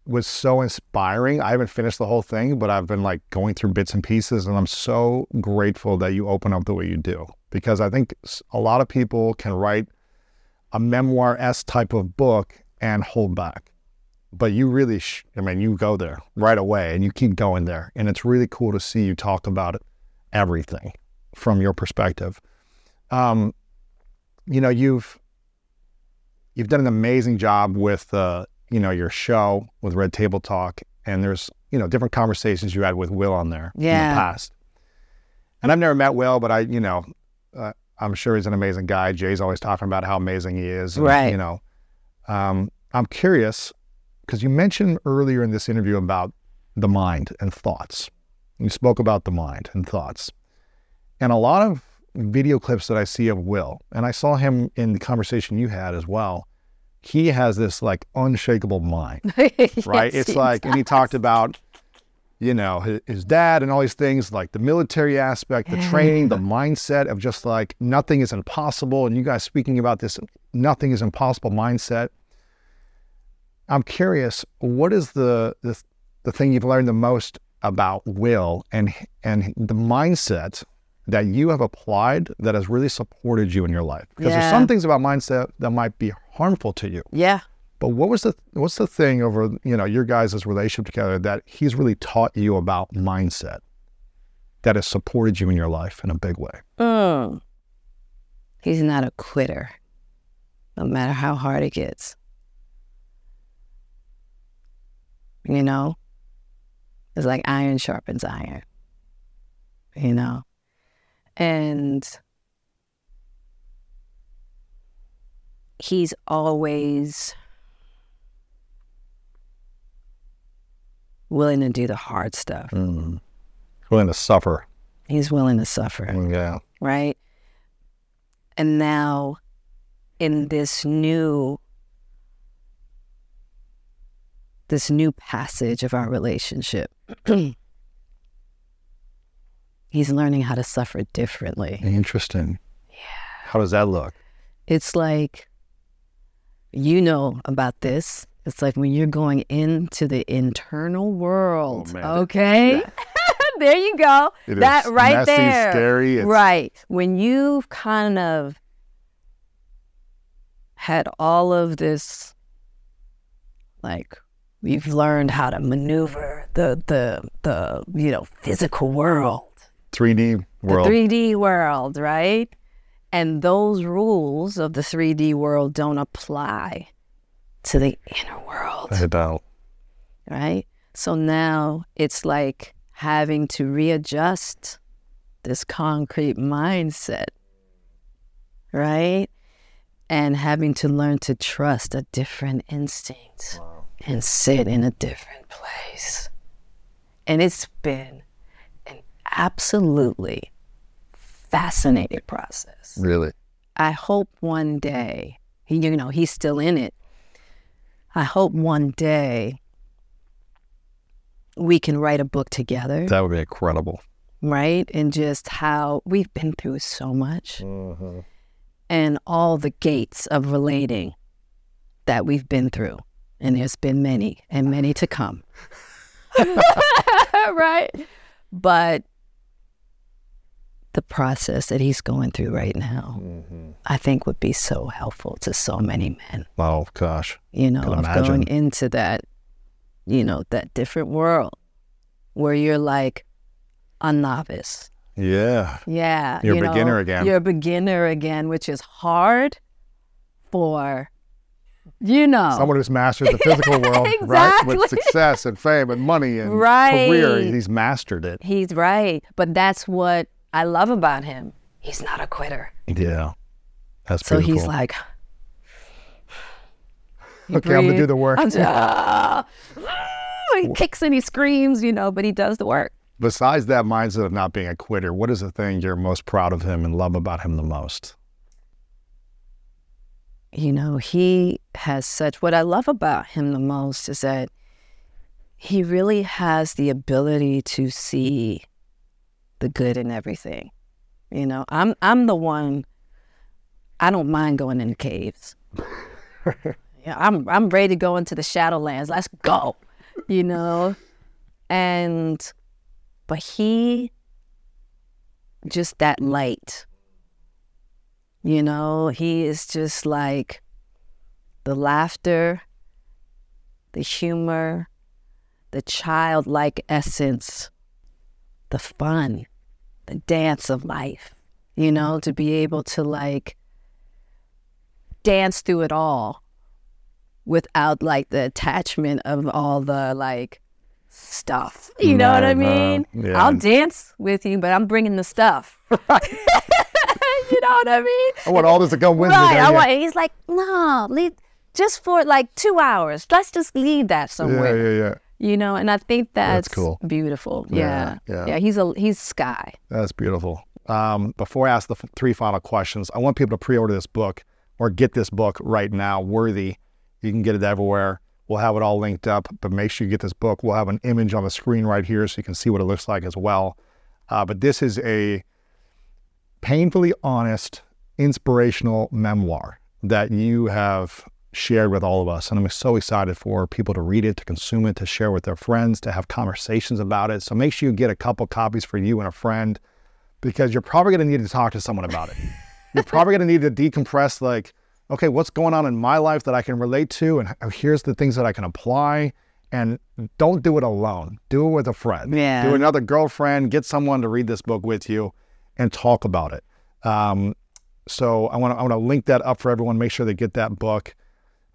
was so inspiring. I haven't finished the whole thing, but I've been like going through bits and pieces, and I'm so grateful that you open up the way you do because I think a lot of people can write a memoir s type of book and hold back, but you really, sh- I mean, you go there right away and you keep going there, and it's really cool to see you talk about everything from your perspective. Um, you know, you've you've done an amazing job with uh, you know your show with Red Table Talk, and there's you know different conversations you had with Will on there in the past. And I've never met Will, but I you know uh, I'm sure he's an amazing guy. Jay's always talking about how amazing he is, and, Right. You know, um, I'm curious because you mentioned earlier in this interview about the mind and thoughts. You spoke about the mind and thoughts, and a lot of video clips that I see of Will, and I saw him in the conversation you had as well. He has this like unshakable mind, right? Yes, it's like, and he talked about, you know, his, his dad and all these things, like the military aspect, the training, the mindset of just like nothing is impossible. And you guys speaking about this, nothing is impossible mindset. I'm curious, what is the the, the thing you've learned the most about Will and and the mindset that you have applied that has really supported you in your life? Because there's some things about mindset that might be harmful to you. Yeah. But what was the what's the thing over you know your guys' relationship together that he's really taught you about mindset that has supported you in your life in a big way? Mm. He's not a quitter, no matter how hard it gets. You know, it's like iron sharpens iron, you know, and he's always willing to do the hard stuff. Mm-hmm. Willing to suffer. He's willing to suffer. Mm, yeah. right? And now, in this new, this new passage of our relationship, he's learning how to suffer differently. Interesting. Yeah. How does that look? It's like, you know about this. It's like when you're going into the internal world. Oh, okay. there you go. It that right messy, there. scary, it's- Right. When you've kind of had all of this, like you've learned how to maneuver the the the you know physical world, 3D world. the 3D world, right? And those rules of the 3D world don't apply to the inner world I don't. right? So now it's like having to readjust this concrete mindset, right? And having to learn to trust a different instinct and sit in a different place. And it's been an absolutely fascinating process. Really? I hope one day, you know, he's still in it. I hope one day we can write a book together, That would be incredible. right? And just how we've been through so much mm-hmm. and all the gates of relating that we've been through. And there's been many and many to come. right? But the process that he's going through right now, mm-hmm. I think would be so helpful to so many men, Oh gosh. you know, of imagine. going into that, you know, that different world where you're like a novice. Yeah. Yeah. You're a you know, beginner again. You're a beginner again, which is hard for, you know, Someone who's mastered the physical world, right? With success and fame and money and Right. career. He's mastered it. he's right. But that's what I love about him. He's not a quitter. Yeah. That's So pretty he's like, Okay, I'm gonna do the work. Just, "Ah." he kicks and he screams, you know, but he does the work. Besides that mindset of not being a quitter, what is the thing you're most proud of him and love about him the most? You know, he has such, what I love about him the most is that he really has the ability to see the good in everything. You know, I'm I'm the one I don't mind going in caves. yeah, I'm I'm ready to go into the Shadowlands. Let's go. You know? And but he just that light. You know, he is just like the laughter, the humor, the childlike essence, the fun, the dance of life, you know, to be able to like dance through it all without like the attachment of all the like stuff. You know what I Right, mean? yeah. I'll dance with you, but I'm bringing the stuff. you know what I mean? I want all this to come with me. Right. I want, he's like, no, leave just for like two hours. Let's just leave that somewhere. yeah, yeah, yeah. You know, and I think that's, That's cool. beautiful. Yeah, Yeah. yeah. he's a he's sky. That's beautiful. Um, before I ask the f- three final questions, I want people to pre-order this book or get this book right now. Worthy, you can get it everywhere. We'll have it all linked up, but make sure you get this book. We'll have an image on the screen right here so you can see what it looks like as well. Uh, but this is a painfully honest, inspirational memoir that you have shared with all of us. And I'm so excited for people to read it, to consume it, to share with their friends, to have conversations about it. So make sure you get a couple copies for you and a friend because you're probably going to need to talk to someone about it. You're probably going to need to decompress, like, okay, what's going on in my life that I can relate to? And here's the things that I can apply. And don't do it alone, do it with a friend. Yeah. Do another girlfriend, get someone to read this book with you and talk about it. Um, so I want to I want to link that up for everyone. Make sure they get that book.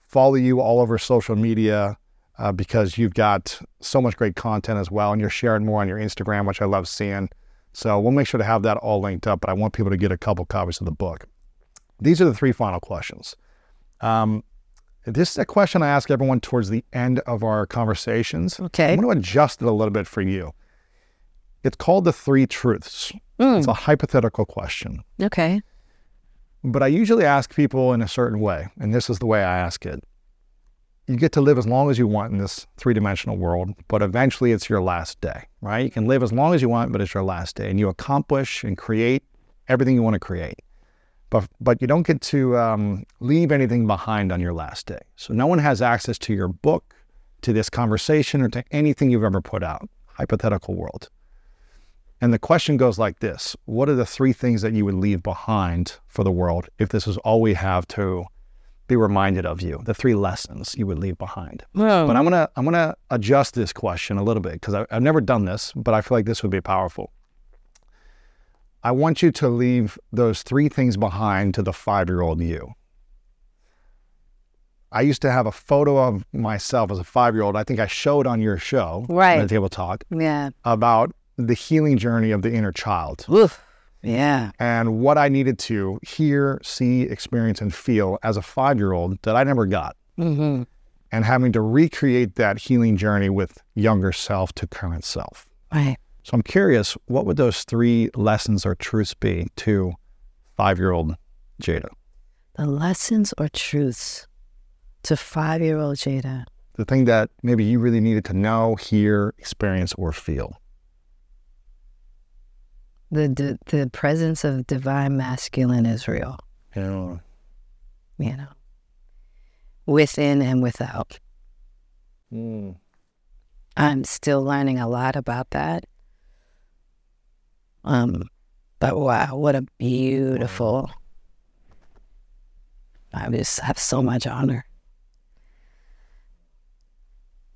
Follow you all over social media uh, because you've got so much great content as well, and you're sharing more on your Instagram, which I love seeing. So we'll make sure to have that all linked up. But I want people to get a couple copies of the book. These are the three final questions. Um, this is a question I ask everyone towards the end of our conversations. Okay. I'm going to adjust it a little bit for you. It's called the three truths. It's a hypothetical question. Okay. But I usually ask people in a certain way, and this is the way I ask it. You get to live as long as you want in this three dimensional world, but eventually it's your last day, right? You can live as long as you want, but it's your last day, and you accomplish and create everything you want to create. But, but you don't get to um, leave anything behind on your last day. So no one has access to your book, to this conversation, or to anything you've ever put out. Hypothetical world. And the question goes like this What are the three things that you would leave behind for the world if this is all we have to be reminded of you? The three lessons you would leave behind. But I'm gonna I'm gonna adjust this question a little bit because I've never done this, but I feel like this would be powerful. I want you to leave those three things behind to the five year old you. I used to have a photo of myself as a five year old. I think I showed on your show, Right. on Table Talk, Yeah. about the healing journey of the inner child Oof. Yeah. and what I needed to hear, see, experience, and feel as a five year old that I never got. Mm-hmm. And having to recreate that healing journey with younger self to current self. Right. So I'm curious, what would those three lessons or truths be to five year old Jada? The lessons or truths to five year old Jada. The thing that maybe you really needed to know, hear, experience, or feel. The, the the presence of divine masculine is real, Yeah. you know. Within and without. Mm. I'm still learning a lot about that. Um, but wow, what a beautiful. I just have so much honor.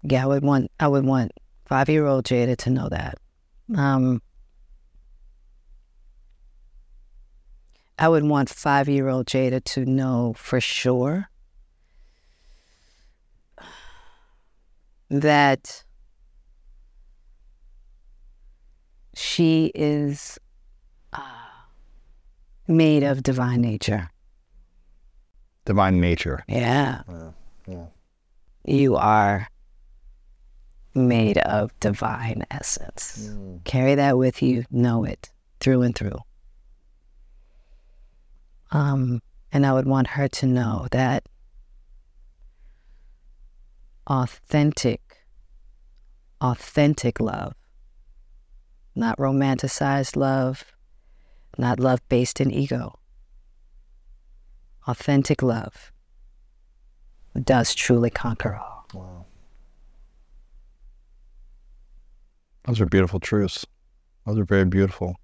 Yeah, I would want I would want five year old Jada to know that. Um, I would want five year old Jada to know for sure that she is uh, made of divine nature. Divine nature. Yeah. yeah. You are made of divine essence. Carry that with you, know it through and through. Um, and I would want her to know that authentic, authentic love, not romanticized love, not love based in ego. Authentic love does truly conquer all. Wow. Those are beautiful truths. Those are very beautiful.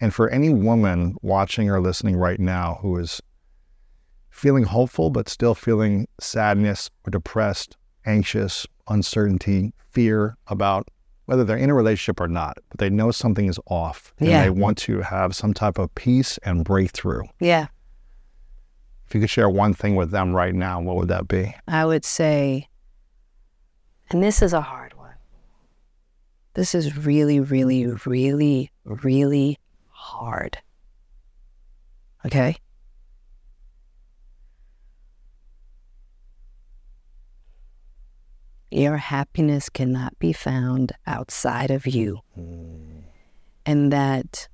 And for any woman watching or listening right now who is feeling hopeful, but still feeling sadness or depressed, anxious, uncertainty, fear about whether they're in a relationship or not, but they know something is off and Yeah. they want to have some type of peace and breakthrough. Yeah. If you could share one thing with them right now, what would that be? I would say, and this is a hard one. This is really, really, really, really hard. Okay? Your happiness cannot be found outside of you. Hmm. And that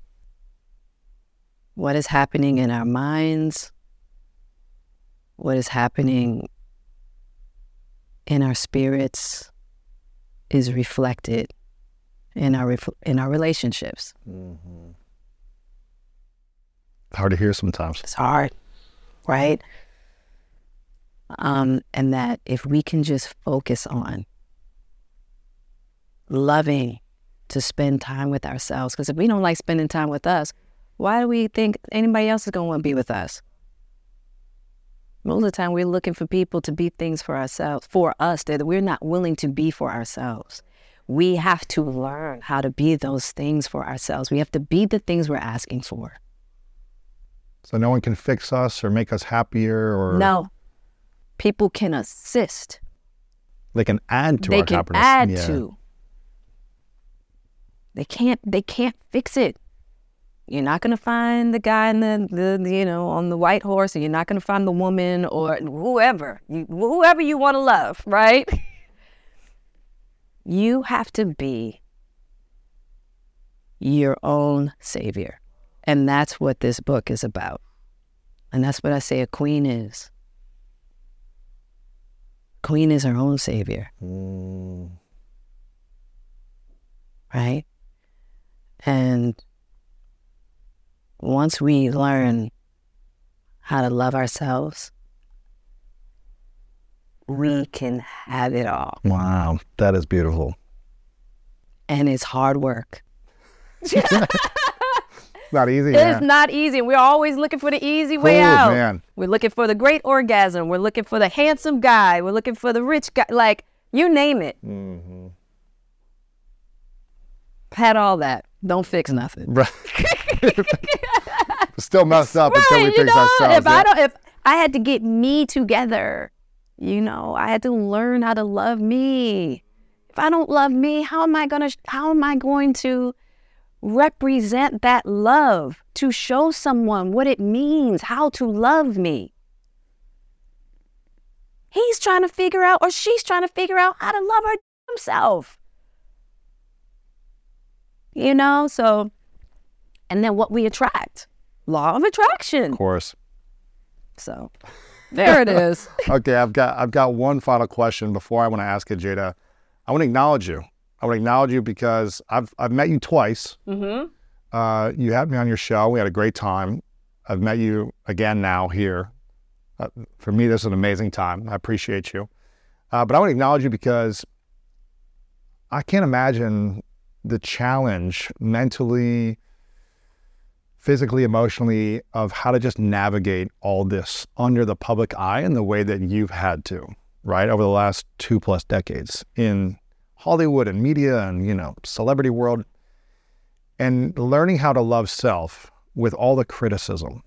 what is happening in our minds, what is happening in our spirits is reflected in our ref- in our relationships. Mm-hmm. Hard to hear sometimes. It's hard, right? Um, and that if we can just focus on loving to spend time with ourselves, because if we don't like spending time with us, why do we think anybody else is going to want to be with us? Most of the time, we're looking for people to be things for ourselves, for us that we're not willing to be for ourselves. We have to learn how to be those things for ourselves. We have to be the things we're asking for. So no one can fix us or make us happier or No. People can assist. they can add to they our can happiness. add Yeah. to. They can't they can't fix it. You're not gonna find the guy in the, the you know on the white horse, and you're not gonna find the woman or whoever you, whoever you want to love, right? you have to be your own savior, and that's what this book is about, and that's what I say a queen is. Queen is her own savior. Mm. Right? And once we learn how to love ourselves, we can have it all. Wow, that is beautiful. And it's hard work. Not easy. It's not easy. We're always looking for the easy way Oh, out. man. We're looking for the great orgasm. We're looking for the handsome guy. We're looking for the rich guy. Like, you name it. Mm-hmm. Had all that. Don't fix nothing. Right. Still messed up until we Right, fix know, ourselves. If I don't, if I had to get me together You know, I had to learn how to love me. If I don't love me, how am I going to how am I going to represent that love to show someone what it means, how to love me? He's trying to figure out or she's trying to figure out how to love her himself. You know, so and then what we attract. Law of attraction. Of course. So there it is. okay, I've got I've got one final question before I want to ask it, Jada. I want to acknowledge you. I want to acknowledge you because I've I've met you twice. Mm-hmm. Uh, you had me on your show. We had a great time. I've met you again now here. Uh, for me, this is an amazing time. I appreciate you. Uh, but I want to acknowledge you because I can't imagine the challenge mentally, physically, emotionally of how to just navigate all this under the public eye in the way that you've had to, right? Over the last two plus decades in Hollywood and media and, you know, celebrity world. And learning how to love self with all the criticism.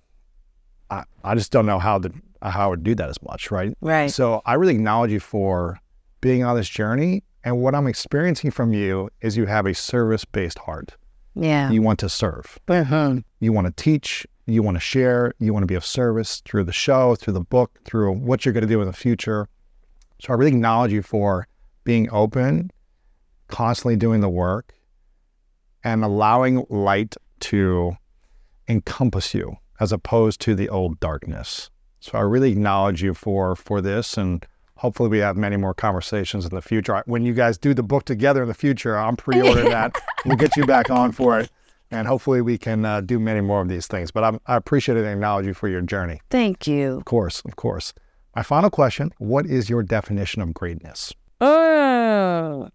I, I just don't know how to how I would do that as much, right? Right. So I really acknowledge you for being on this journey. And what I'm experiencing from you is you have a service based heart. Yeah. You want to serve. Mhm. You want to teach. You want to share. You want to be of service through the show, through the book, through what you're going to do in the future. So I really acknowledge you for being open, constantly doing the work, and allowing light to encompass you as opposed to the old darkness. So I really acknowledge you for for this and hopefully we have many more conversations in the future. When you guys do the book together in the future, I'm pre-ordering that. We'll get you back on for it. And hopefully we can uh, do many more of these things. But I'm, I appreciate it and acknowledge you for your journey. Thank you. Of course, of course. My final question, what is your definition of greatness? Oh.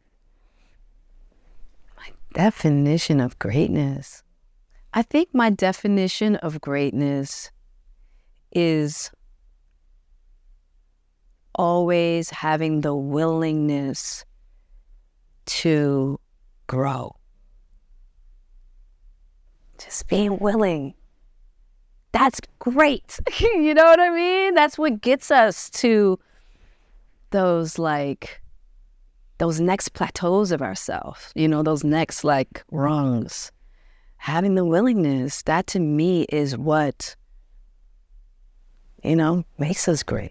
Definition of greatness. I think my definition of greatness is always having the willingness to grow. Just being willing. That's great. you know what I mean? That's what gets us to those like those next plateaus of ourselves, you know, those next like rungs. Having the willingness, that to me is what, you know, makes us great.